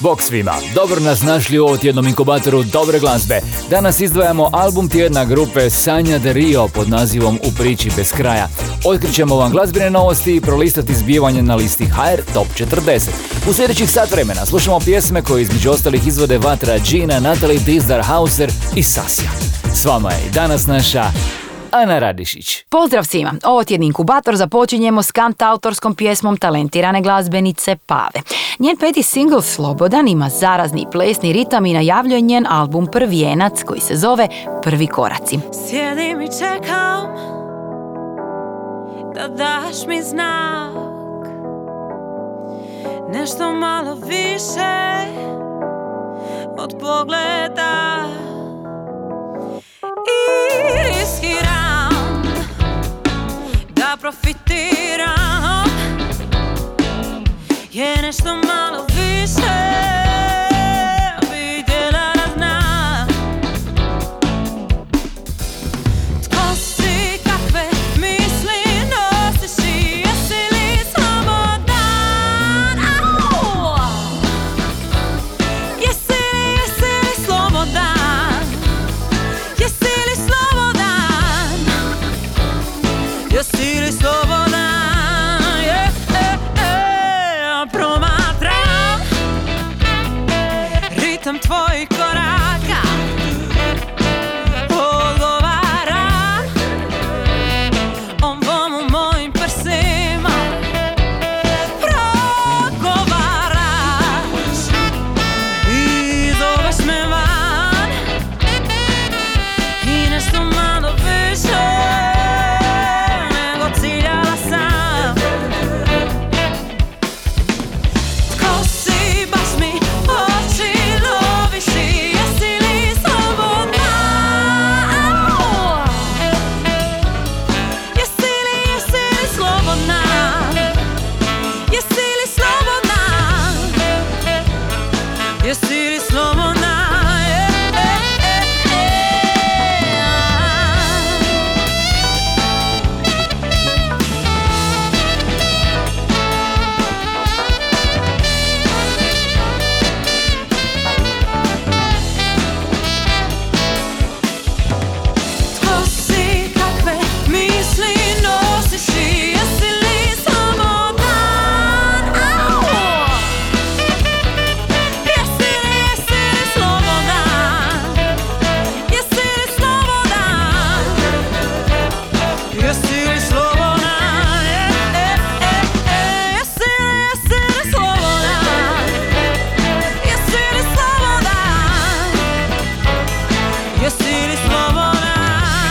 Bog svima, dobro nas našli u tjednom inkubatoru dobre glazbe. Danas izdvajamo album tjedna grupe Sanja de Rio pod nazivom U priči bez kraja. Otkrićemo vam glazbene novosti i prolistati zbivanje na listi HR Top 40. U sljedećih sat vremena slušamo pjesme koje između ostalih izvode Vatra Gina, Natalie Dizdar Hauser i Sasja. S vama je danas naša Ana Radišić. Pozdrav svima! Ovo tjedni inkubator započinjemo s kant autorskom pjesmom talentirane glazbenice Pave. Njen peti single Slobodan ima zarazni plesni ritam i najavljuje njen album Prvijenac koji se zove Prvi koraci. Sjedim i čekam da daš mi znak Nešto malo više od pogleda I riskiram da profitiram Je nešto malo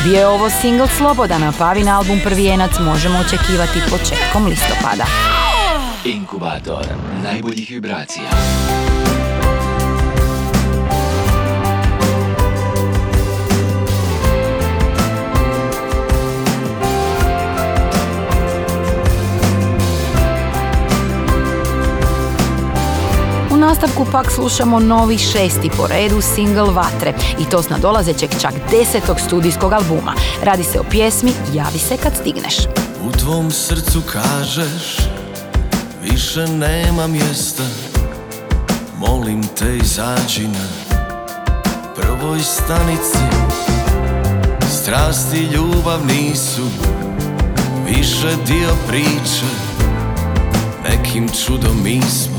Bio je ovo single Slobodana, Pavin album Prvijenac možemo očekivati početkom listopada. Inkubator najboljih vibracija. Nastavku pak slušamo novi šesti po redu single Vatre i to s nadolazećeg čak desetog studijskog albuma. Radi se o pjesmi Javi se kad stigneš. U tvom srcu kažeš više nema mjesta Molim te izađi na prvoj stanici Strasti ljubav nisu više dio priče Nekim čudom mi smo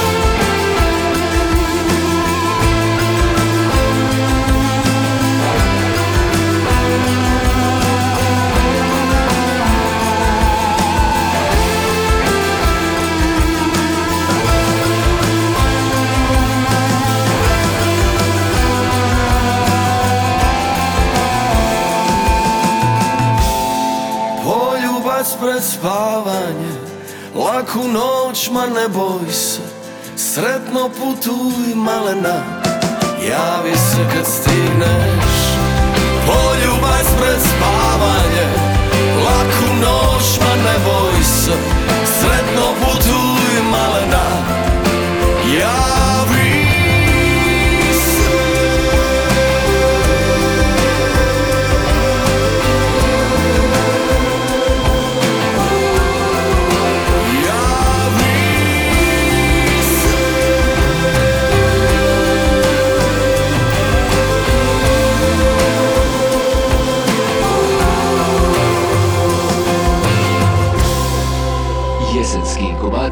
pred spavanje. Laku noć, ma ne boj se Sretno putuj malena. Javi se kad stigneš. Poljubac pred spavanje. Laku noć, ma ne boj se Sretno putuj malena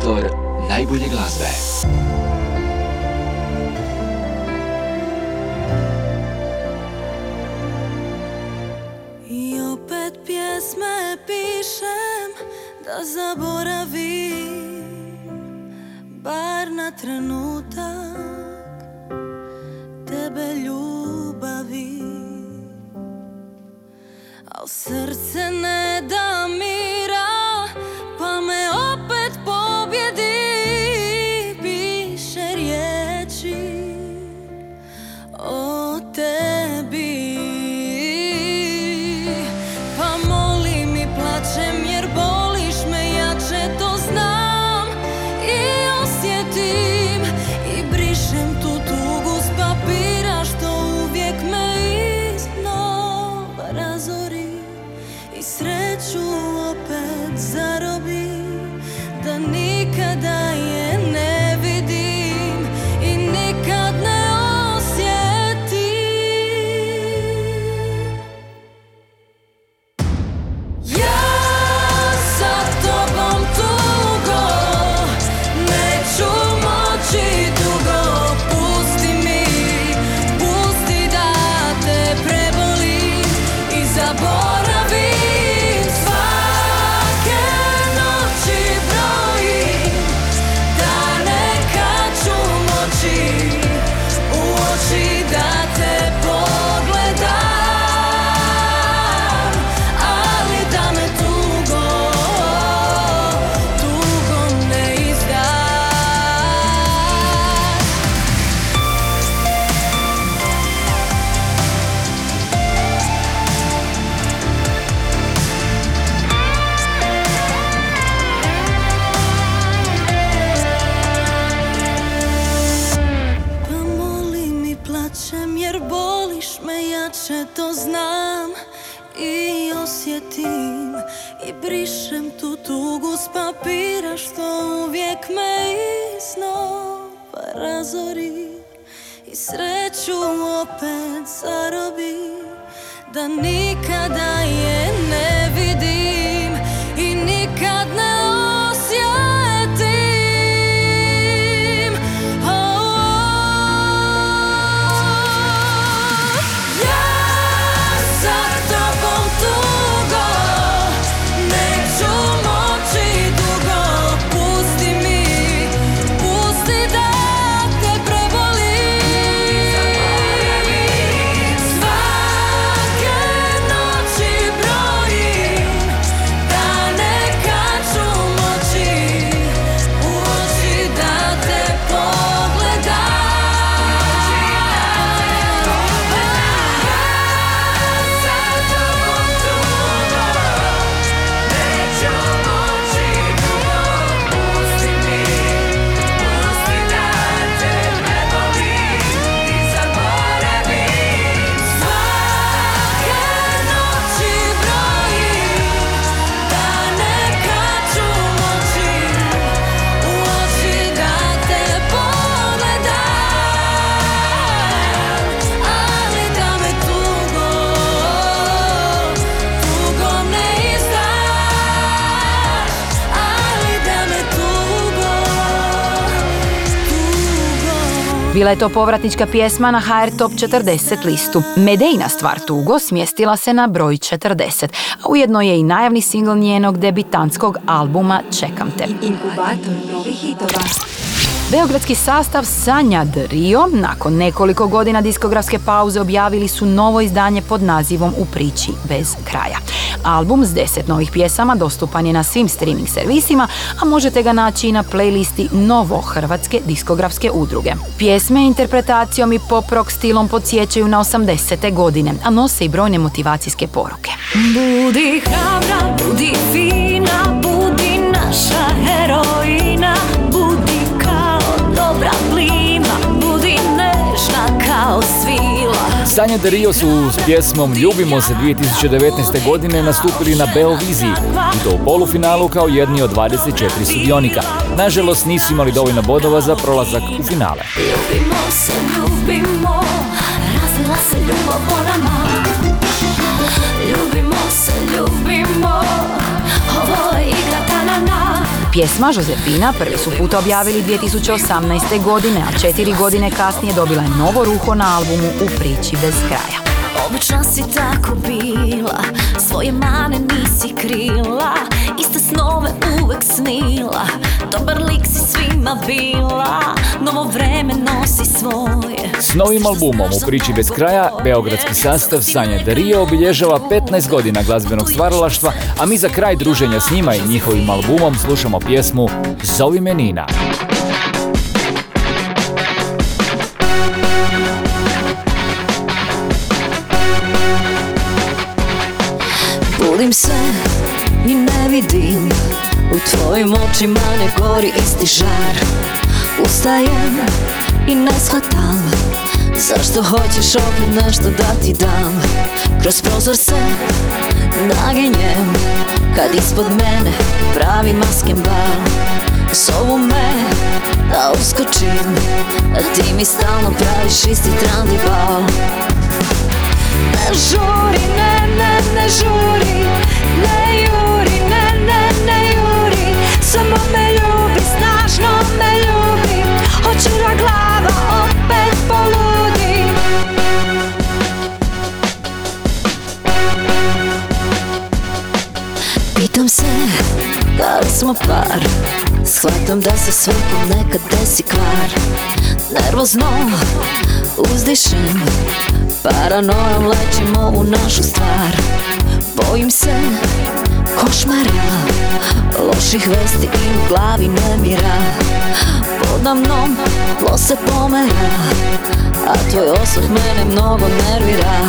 inkubator najbolje glazbe. I opet pjesme pišem da zaboravim Bar na trenutak tebe ljubavi Al srce ne da tugu s papira što uvijek me iznova razori. I sreću opet zarobi da nikada je ne Bila je to povratnička pjesma na HR Top 40 listu. Medejna stvar Tugo smjestila se na broj 40, a ujedno je i najavni singl njenog debitantskog albuma Čekam te. Inkubator novih hitova. Beogradski sastav Sanja. Rio nakon nekoliko godina diskografske pauze objavili su novo izdanje pod nazivom U priči bez kraja. Album s deset novih pjesama dostupan je na svim streaming servisima, a možete ga naći i na playlisti Novo Hrvatske diskografske udruge. Pjesme interpretacijom i pop rock stilom podsjećaju na 80. godine, a nose i brojne motivacijske poruke. Budi hrabra, budi fina, budi naša heroina, Sanja de Rio su s pjesmom Ljubimo se 2019. godine nastupili na Beoviziji i to u polufinalu kao jedni od 24 sudionika. Nažalost nisu imali dovoljno bodova za prolazak u finale. Ljubimo se, ljubimo, se ljubav. Pjesma Josefina prvi su puta objavili 2018. godine, a četiri godine kasnije dobila je novo ruho na albumu U priči bez kraja. Obična si tako bila, svoje mane nisi krila, iste snove uvek snila, dobar lik si svima bila, novo vreme nosi svoje. S novim albumom U priči bez kraja, beogradski sastav Sanja de Rio obilježava 15 godina glazbenog stvaralaštva, a mi za kraj druženja s njima i njihovim albumom slušamo pjesmu Zovi me Nina. Očima ne gori isti žar. Ustajem i ne shvatam. Zašto hoćeš opet nešto da ti dam? Kroz prozor se naginjem. Kad ispod mene pravi masken bal Zovu me da uskočim. A ti mi stalno praviš isti trandi bal ne žuri, ne, ne, ne žuri. Ne me ljubi, snažno me ljubi. Da glava opet poludi. Pitam se, da li smo par? Shvatam da se svakom nekad desi kvar. Nervozno uzdišem Paranojom lečim ovu našu stvar. Bojim se košmara Loših vesti i u glavi nemira. Podamnom tlo se pomera A tvoj osvrt mene mnogo nervira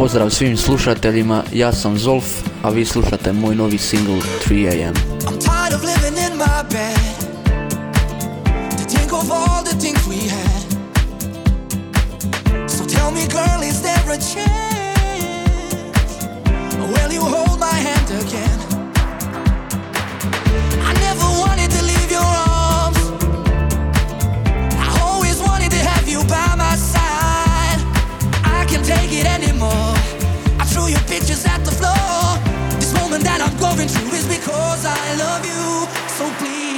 Pozdrav svim slušateljima, ja sam Zolf, a vi slušate moj novi single 3AM. I'm tired of living in my bed. To think of all the things we had. So tell me girl, is there a chance? Will you hold my hand again? I love you. So please,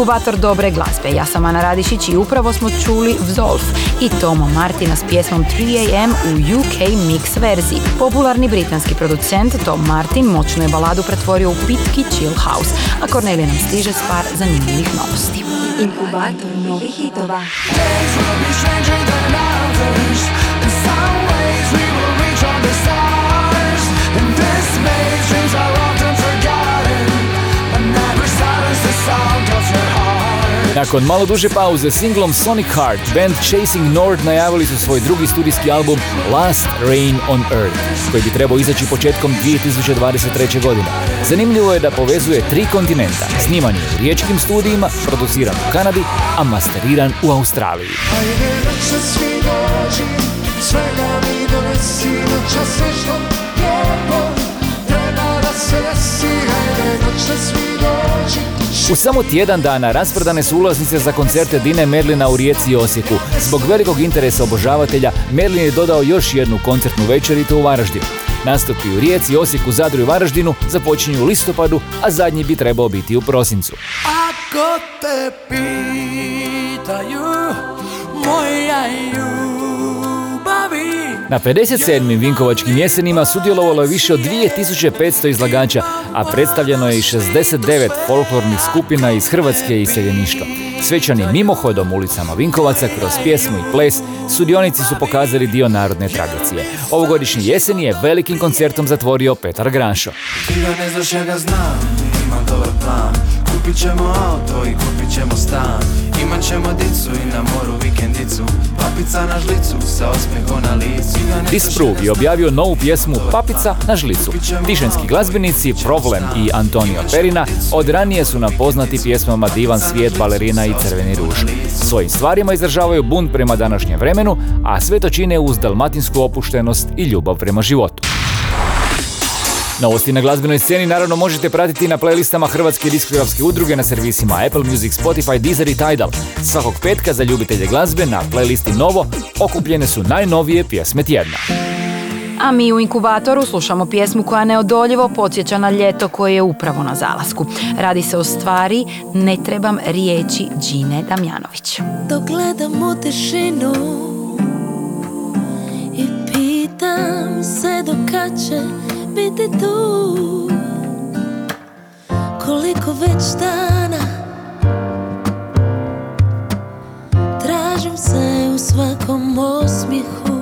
inkubator dobre glazbe. Ja sam Ana Radišić i upravo smo čuli Vzolf i Tomo Martina s pjesmom 3am u UK mix verziji. Popularni britanski producent Tom Martin moćnu je baladu pretvorio u pitki chill house, a Cornelia nam stiže s par zanimljivih novosti. Inkubator novih hitova. Nakon malo duže pauze singlom Sonic Heart, band Chasing North najavili su svoj drugi studijski album Last Rain on Earth, koji bi trebao izaći početkom 2023. godine. Zanimljivo je da povezuje tri kontinenta, sniman je u riječkim studijima, produciran u Kanadi, a masteriran u Australiji. U samo tjedan dana rasprodane su ulaznice za koncerte Dine Merlina u Rijeci i Osijeku. Zbog velikog interesa obožavatelja, Merlin je dodao još jednu koncertnu večer u Varaždinu. Nastupi u Rijeci, Osijeku, Zadru i Varaždinu započinju u listopadu, a zadnji bi trebao biti u prosincu. Ako te pitaju moja ljubavi Na 57. Vinkovačkim jesenima sudjelovalo je više od 2500 izlagača, a predstavljeno je i 69 folklornih skupina iz Hrvatske i iseljeništva. Svečanim mimohodom ulicama Vinkovaca kroz pjesmu i ples sudionici su pokazali dio narodne tradicije. Ovogodišnji jesen je velikim koncertom zatvorio Petar Granšo. Ne znaš ja ga znam, imam dobar plan Kupit ćemo auto i kupit ćemo stan. Imat ćemo dicu i na moru vikendicu. Papica na žlicu sa osmehom na licu. Disprove je objavio novu pjesmu Papica na žlicu. Tišenski glazbenici Problem i Antonio Perina od ranije su nam poznati pjesmama Divan svijet, Balerina i Crveni ruž. Svojim stvarima izražavaju bunt prema današnjem vremenu, a sve to čine uz dalmatinsku opuštenost i ljubav prema životu. Novosti na glazbenoj sceni naravno možete pratiti na playlistama Hrvatske diskografske udruge na servisima Apple Music, Spotify, Deezer i Tidal. Svakog petka za ljubitelje glazbe na playlisti Novo okupljene su najnovije pjesme tjedna. A mi u inkubatoru slušamo pjesmu koja neodoljivo podsjeća na ljeto koje je upravo na zalasku. Radi se o stvari Ne trebam riječi Đine Damjanović. Dok gledam u tišinu I pitam se do kad će biti tu. Koliko već dana Tražim se u svakom osmijehu.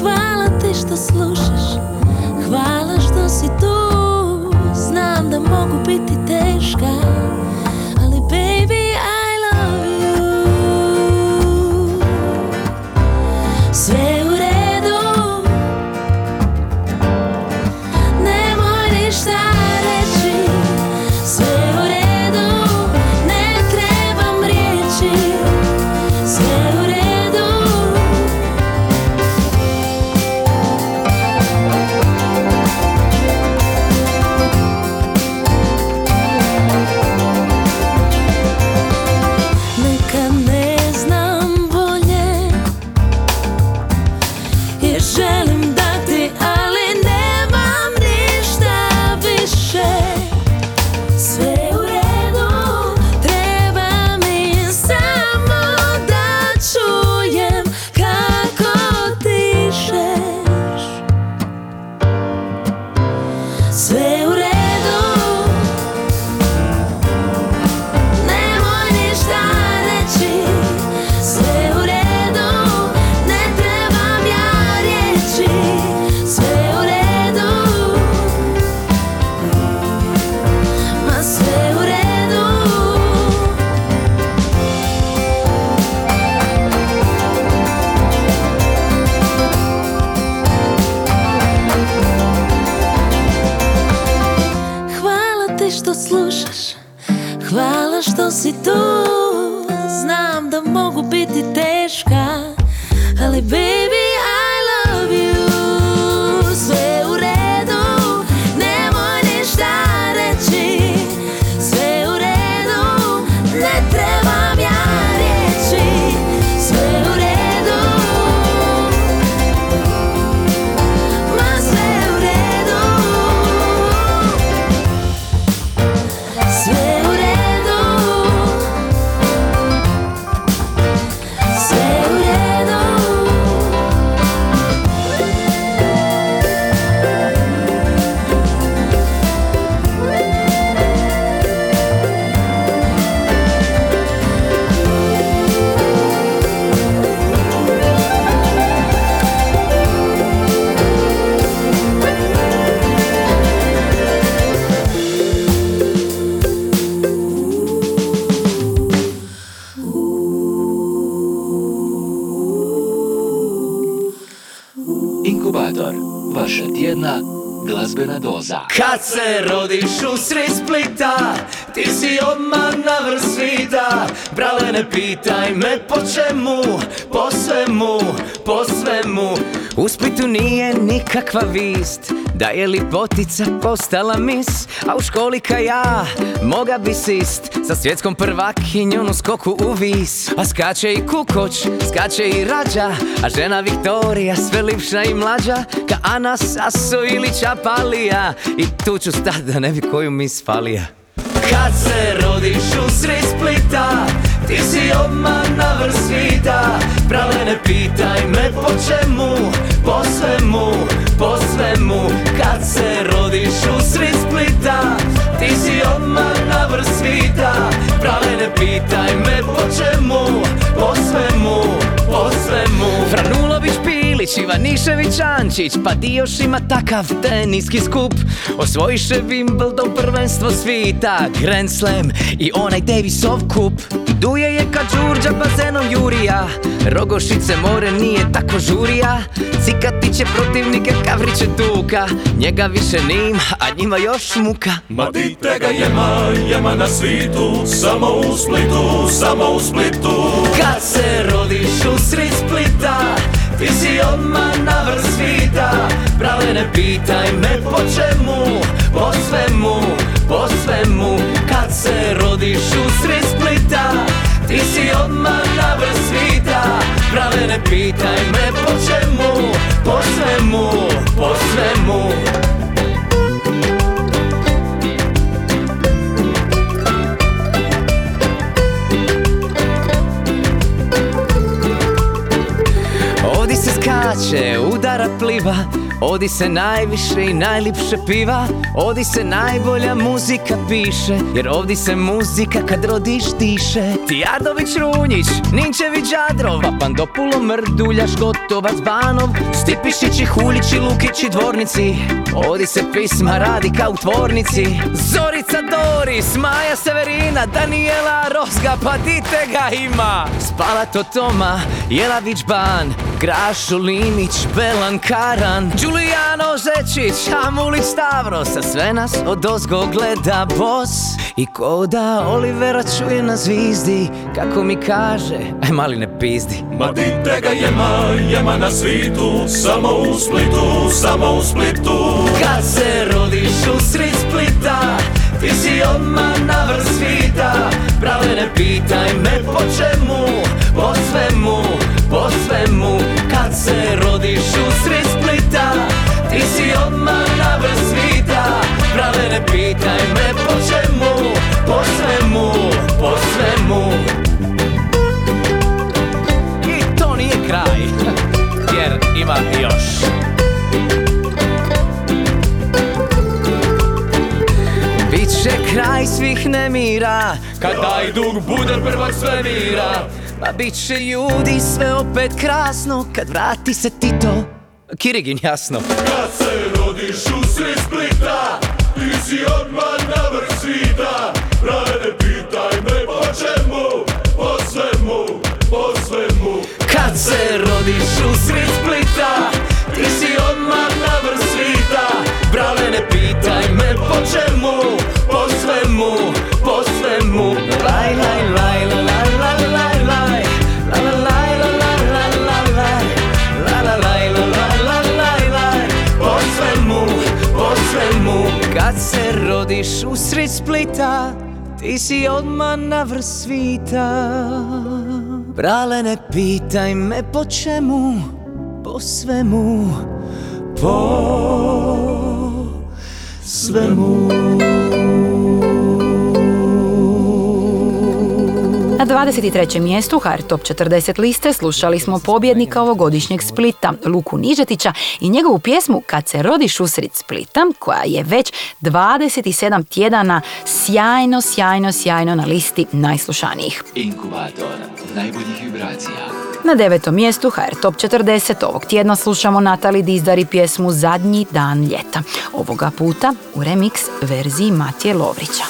Hvala ti što slušaš Hvala što si tu. Znam da mogu biti teška si tu Znam da mogu biti teška Ali baby tjedna glazbena doza. Kad se rodiš u sred Splita Ti si odmah na vrh svita Brale ne pitaj me po čemu Po svemu, po svemu. U Splitu nije nikakva vist Da je lipotica postala mis A u školi ka ja Moga bi sist. Sa svjetskom prvakinjom u skoku u vis A skače i kukoć, skače i rađa A žena Viktorija sve lipša i mlađa Ana Saso ili Čapalija. I tu ću stat da ne bi koju mis falija. Kad se rodiš u sred Splita Ti si odmah na vrh svita. Ne pitaj me po čemu? Po svemu, po svemu. Kad se rodiš u sred Splita Ti si odmah na vrh svita. Ne pitaj me po čemu? Po svemu, po svemu. Franulović Pilić, Ivanišević Ančić. Pa di još ima takav teniski skup. Osvojiše Wimbledon prvenstvo svita. Grand Slam i onaj Davisov kup. Duje je kad Đurđa bazenom Jurija. Rogošice more nije tako žurija. Cikati će protivnike Kavriće Duka Njega više nima, a njima još muka. Ma dite ga jema, jema na svitu. Samo u Splitu, samo u Splitu. Kad se rodiš Ti si odmah na vrh svita Brale ne pitaj me po čemu Po svemu, po svemu. Kad se rodiš u sred Splita Ti si odmah na vrh svita Brale ne pitaj me po čemu Po svemu, po svemu skače, udara pliva Odi se najviše i najlipše piva Odi se najbolja muzika piše Jer ovdje se muzika kad rodiš diše. Tijardović Runjić, Ninčević Đadrov Papandopulo Mrduljaš, Gotovac Banov Stipišići, Huljići, Lukići, Dvornici. Odi se pisma radi kao u tvornici. Zorica Doris, Maja Severina, Daniela Rozga, pa dite ga ima? Spalato Toma, Jelavić Ban, Grašo Linić, Belan Karan Giuliano Zečić, Amulić Stavros A sve nas od ozgo gleda bos. I ko da Olivera čuje na zvizdi Kako mi kaže, aj mali ne pizdi. Ma dite ga jema, jema na svitu Samo u Splitu, samo u Splitu. Kad se rodiš u sred Splita Ti si odmah na vrh svita. Brale ne pitaj me po čemu Po svemu, po svemu. Kad se rodiš u sred Splita Ti si odmah na vrh svita. Brale ne pitaj me po čemu Po svemu, po svemu. I to nije kraj, jer ima još. Biće kraj svih nemira, kad taj dug buder prvak sve mira. Pa bit će ljudi sve opet krasno, kad vrati se Tito. Kirigin, jasno. Kad se rodiš u sred Splita Ti si odmah na vrh svita Brale ne pitaj me po čemu Po svemu, po svemu Kad se rodiš u sred Splita Ti si odmah na vrh svita Brale ne pitaj me po čemu Po svemu, po svemu laj, laj, laj, se rodiš usred Splita, ti si odmah na vrh svita. Brale, ne pitaj me po čemu, po svemu, po svemu. Na 23. mjestu HR Top 40 liste slušali smo pobjednika ovogodišnjeg Splita, Luku Nižetića i njegovu pjesmu Kad se rodiš usred Splita, koja je već 27 tjedana sjajno, sjajno, sjajno na listi najslušanijih. Inkubator najboljih vibracija. Na devetom mjestu HR Top 40 ovog tjedna slušamo Natali Dizdari pjesmu Zadnji dan ljeta. Ovoga puta u remix verziji Matije Lovrića.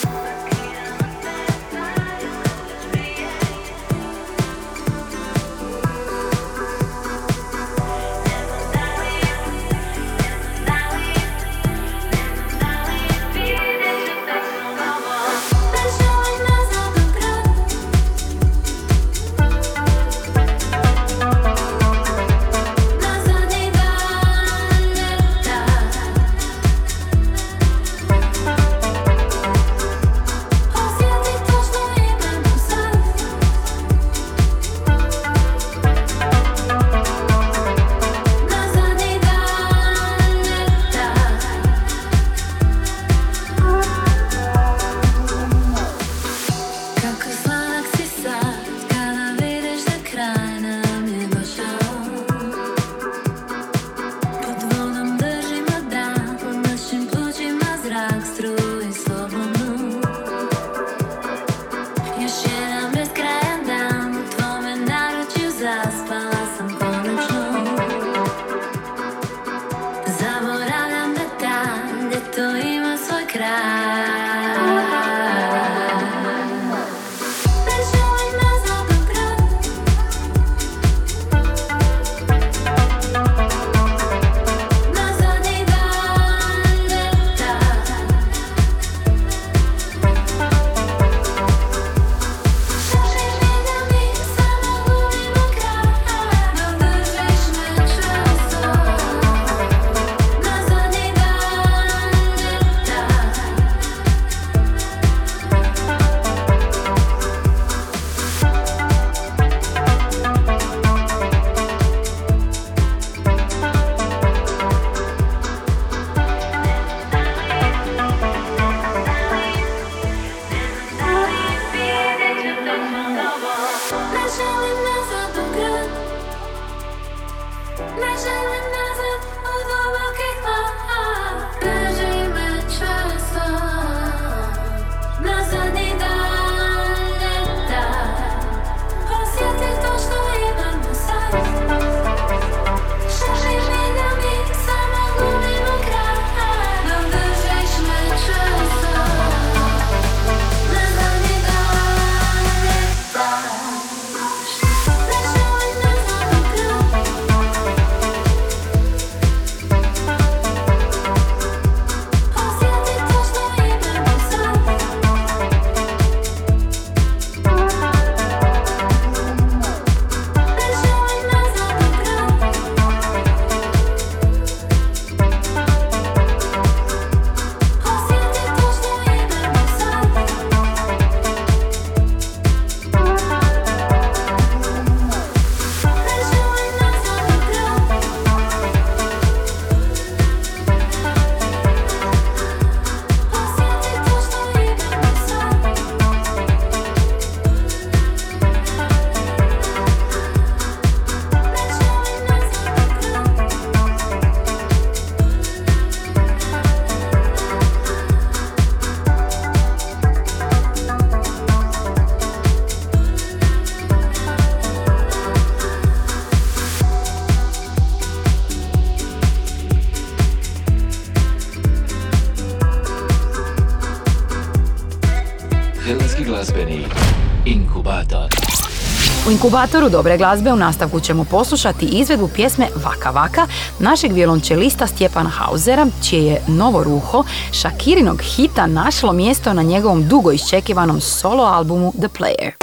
inkubatoru dobre glazbe u nastavku ćemo poslušati izvedbu pjesme Vaka Vaka našeg violončelista Stjepana Hauzera, čije je novo ruho Shakirinog hita našlo mjesto na njegovom dugo iščekivanom solo albumu The Player.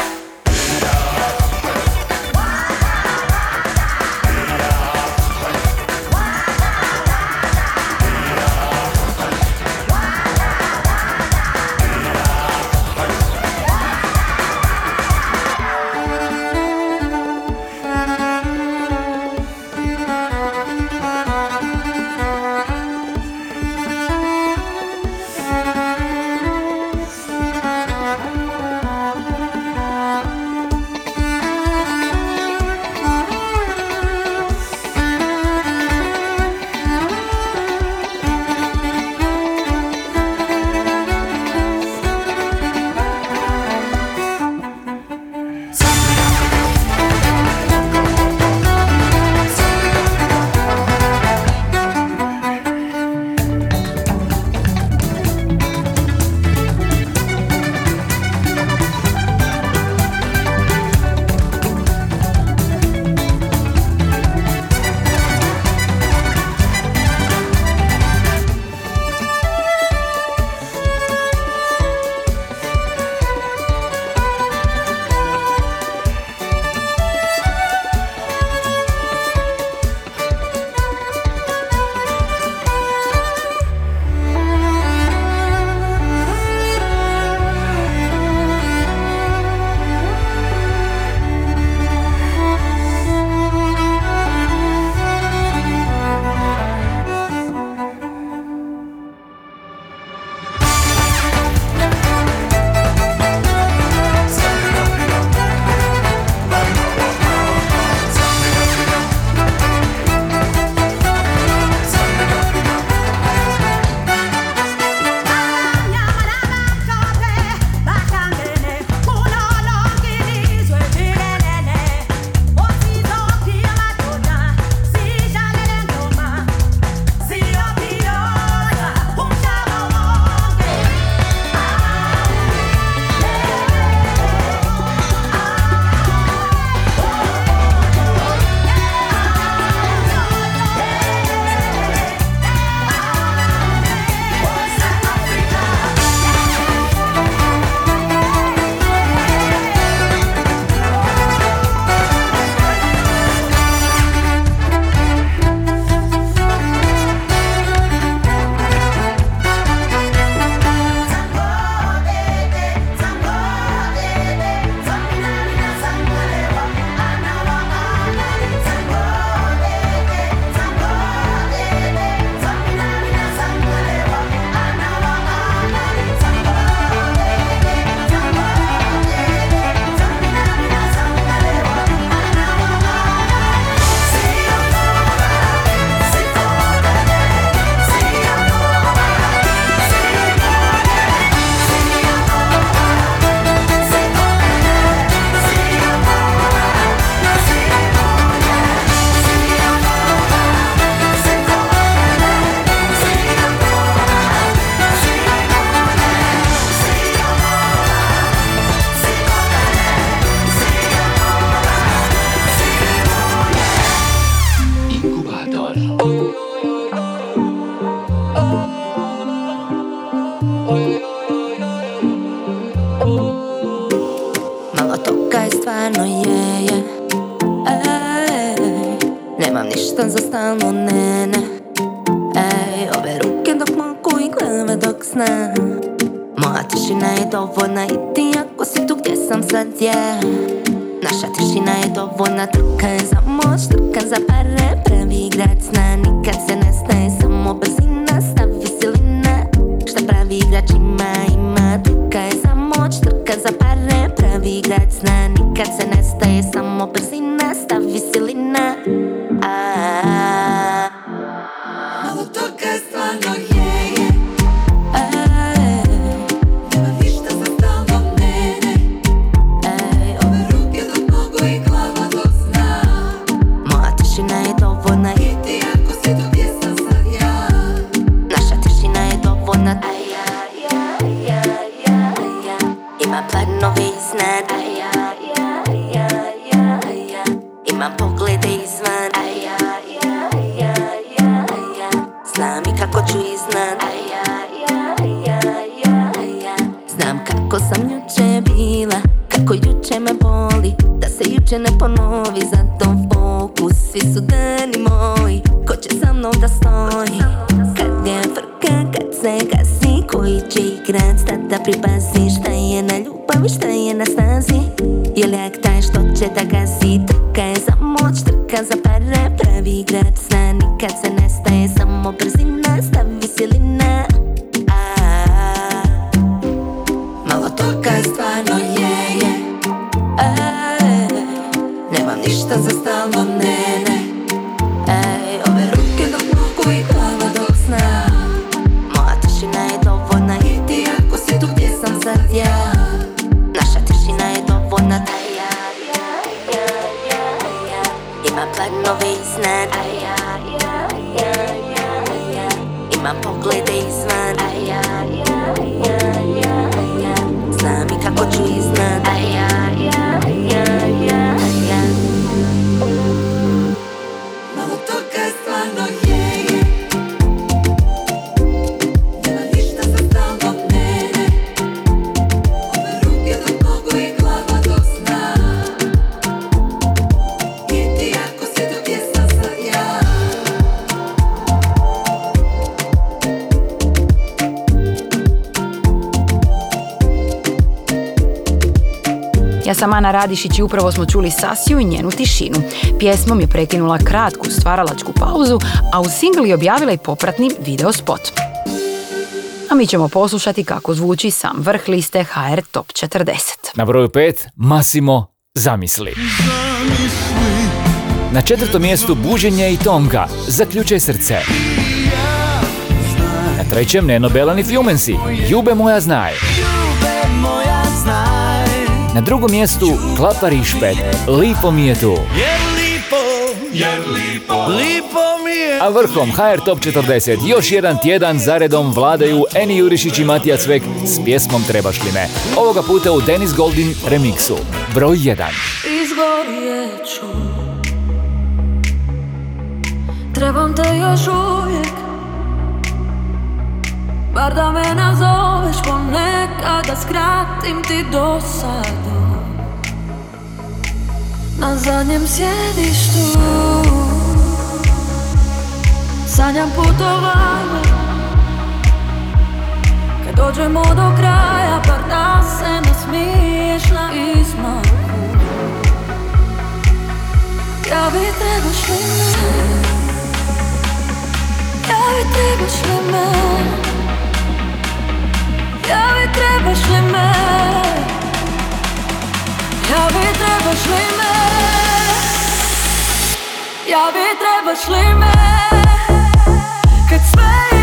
Da juče ne ponovi Zato fokus Svi su dani moji. Ko će sa mnom da stoji? Kad je frka, kad se gasi Koji će igrat Tada pripazi? Šta je na ljubavi, šta je na stazi Je lijek taj što će da gasi? Trka je za moć, trka za pare. Pravi igrač zna nikad se nestaje Samo brzina, stavi silina Radišić i upravo smo čuli Sasiju i njenu tišinu. Pjesmom je prekinula kratku stvaralačku pauzu, a u singli objavila i popratni video spot. A mi ćemo poslušati kako zvuči sam vrh liste HR Top 40. Na broju 5 Massimo Zamisli. Na četvrtom mjestu Buženje i Tonka Zaključaj srce. Na trećem Neno Belan i Fjumensi Ljube moja znaj. Na drugom mjestu Klapa Rišpet Lipo mi je tu. Jer lipo, jer lipo Lipo mi je A vrhom HR Top 40 još jedan tjedan zaredom vladaju Eni Jurišić i Matija Cvek s pjesmom Trebaš li me. Ovoga puta u Dennis Goldin remiksu. Broj 1. Izgorjet ću Trebam te još uvijek Bar da me nazoveš ponekad Da skratim ti dosadu. Na zadnjem sjedištu Sanjam putovanje. Kad dođemo do kraja Bar da se nasmiješ na izmaku. Ja bi trebaš li me? Ja bi trebaš li me Ja bi trebaš li me? Ja bi trebaš li me? Ja bi trebaš li me? Kad sve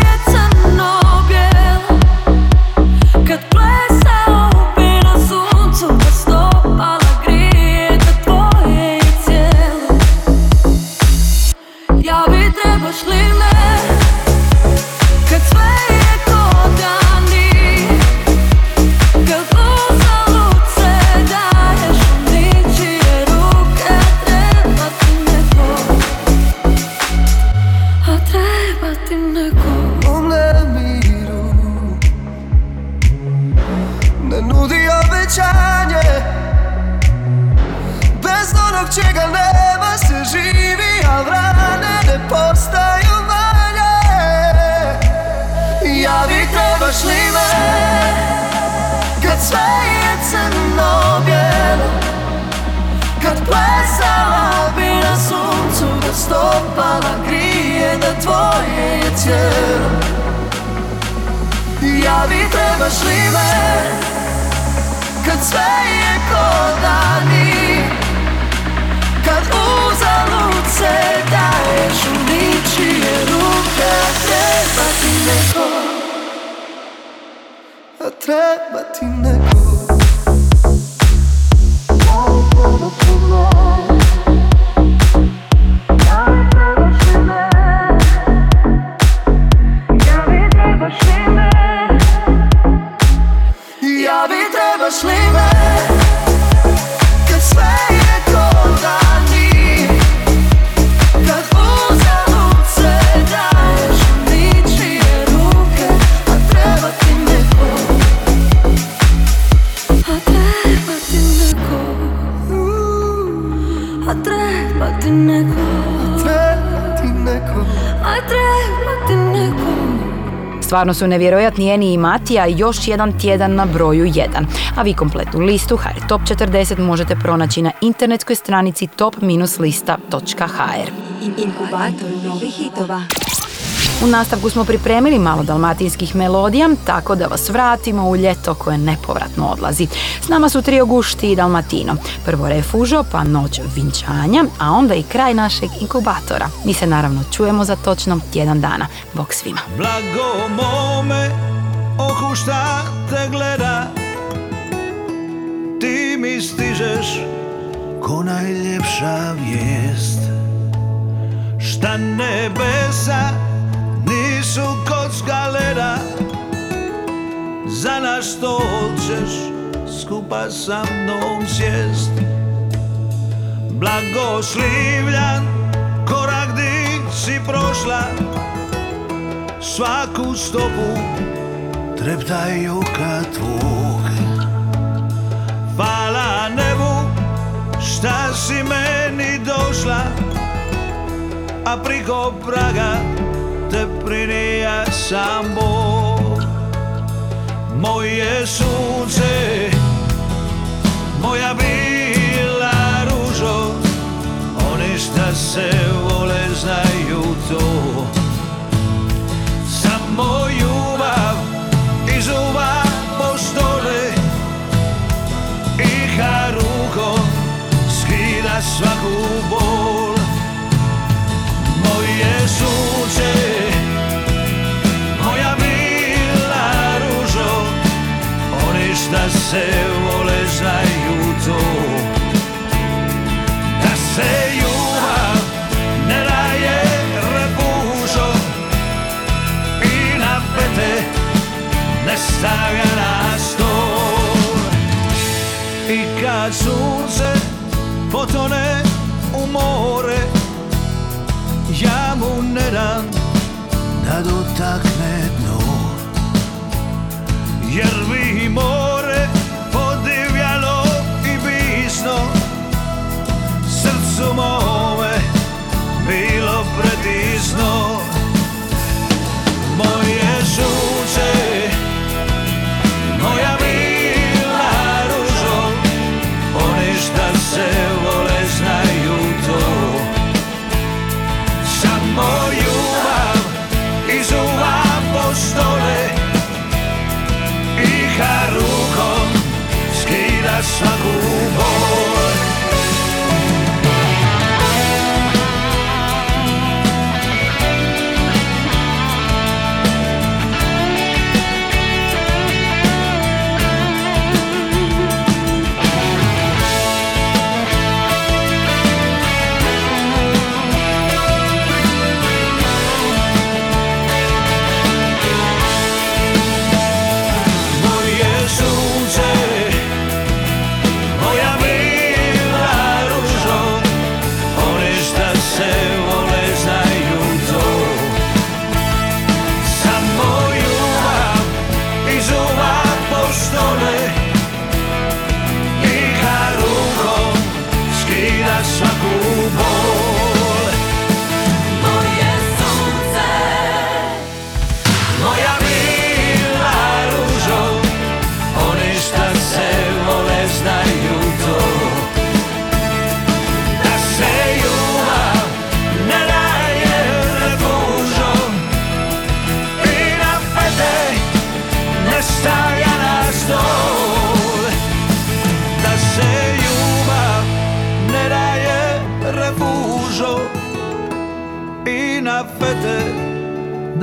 javi trebaš li me sve je Kad ruke A treba ti neko. A ti neko. A treba ti neko. A treba ti neko. A treba Stvarno su nevjerojatni Eni i Matija još jedan tjedan na broju 1. A vi kompletnu listu HR Top 40 možete pronaći na internetskoj stranici top-lista.hr. Inkubator novih hitova. U nastavku smo pripremili malo dalmatinskih melodija, tako da vas vratimo u ljeto koje nepovratno odlazi. S nama su trio Gušti i Dalmatino. Prvo Refužo, pa Noć vinčanja, a onda i kraj našeg inkubatora. Mi se naravno čujemo za točno tjedan dana. Bog svima. Blago mome, oku te gleda Ti mi stižeš ko najljepša vijest Šta nebesa nisu kocka leda Za naš stol ćeš skupa sa mnom sjest. Blagoslivljan korak di si prošla Svaku stopu treptaju kad tvog Hvala nebu šta si meni došla A priko praga te prinija sam Bog Moje sunce, moja bila ružo Oni šta se vole znaju to Samo ljubav iz uva postole I haruko skida svaku se vole znaju to Da se ljubav ne daje repužo. I na pete ne stavlja na I kad sunce potone u more Ja mu ne dam da dotakne dno. Jer bi more Mome bilo predizno. Moje sunce, moja mila ružo Oni šta se vole znaju to. Samo ljubav iz uva postole I harukom skida svaku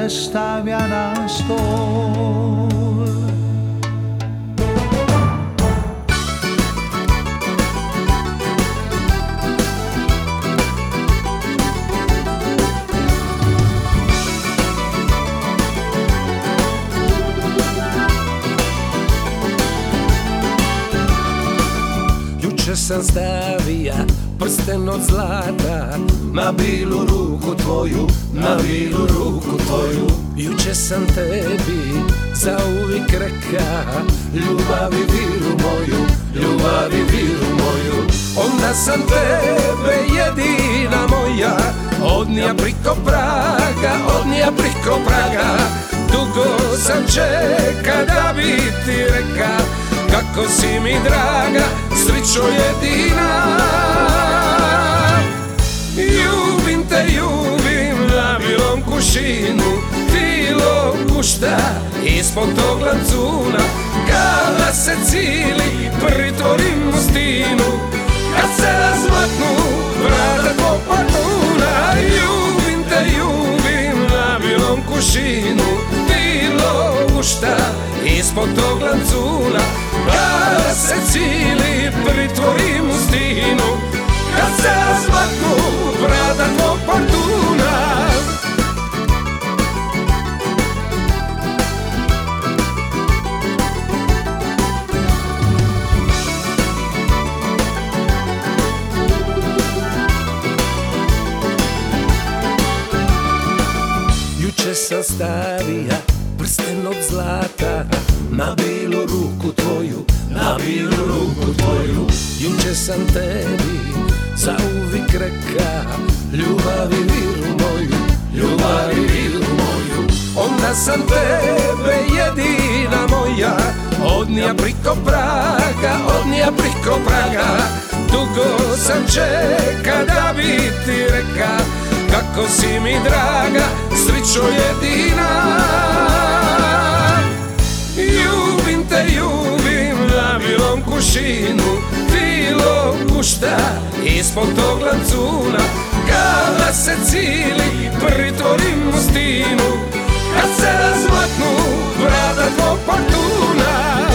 ne stavlja na stol. Juče sam stavija prsten od zlata Na bilu ruku tvoju, na bilu ruku tvoju. Juče sam tebi za uvijek reka Ljubavi viru moju, ljubavi viru moju. Onda sam tebe jedina moja Odnija priko praga, odnija priko praga. Dug Dugo sam čeka da bi ti reka Kako si mi draga, srićo jedina Ljubim te, ljubim na bilom kušinu Ti lokušta ispod tog lancuna Kada se cili pritvorim u stinu. Kad se razmaknu vrata tvog partuna Ljubim te, ljubim na bilom kušinu Ti lokušta ispod tog lancuna Kada se cili pritvorim u stinu kad se razmaknu vrata tvog partuna. Juče sam stavija prsten od zlata Na bilu ruku tvoju, na bilu ruku tvoju. Juče sam tebi za uvijek reka Ljubavi viru moju, ljubavi viru moju. Onda sam tebe jedina moja Odnija priko praga, odnija priko praga. Dugo sam čeka da bi ti reka Kako si mi draga, srićo jedina. Ljubim te, ljubim na kušinu Ti lokušta ispod tog lancuna Kada se cili pritvorim u stinu. Kad se razmaknu vrata tvog partuna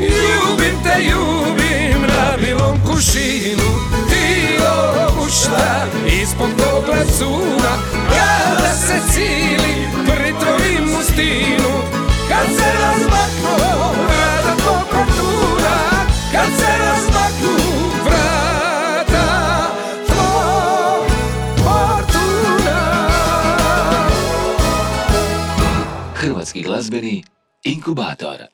Ljubim te, ljubim na bilom kušinu. Ti lokušta ispod tog lancuna Kada se cili pritvorim u stinu. Kad se razmaknu Glazbeni inkubator.